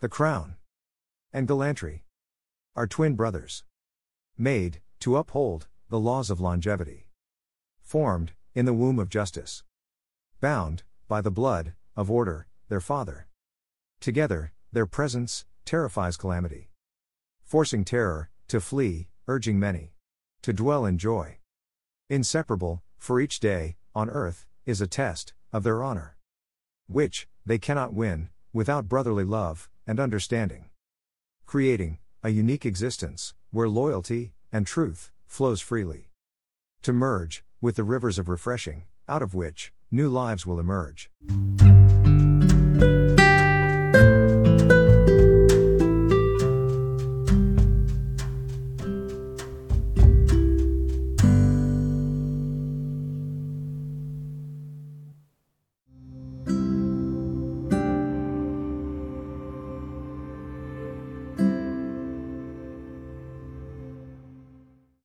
The crown and gallantry are twin brothers. Made, to uphold, the laws of longevity. Formed, in the womb of justice. Bound, by the blood, of order, their father. Together, their presence, terrifies calamity. Forcing terror, to flee, urging many. To dwell in joy. Inseparable, for each day, on earth, is a test, of their honor. Which, they cannot win, without brotherly love, and understanding. Creating, a unique existence, where loyalty, and truth, flows freely. To merge, with the rivers of refreshing, out of which, new lives will emerge.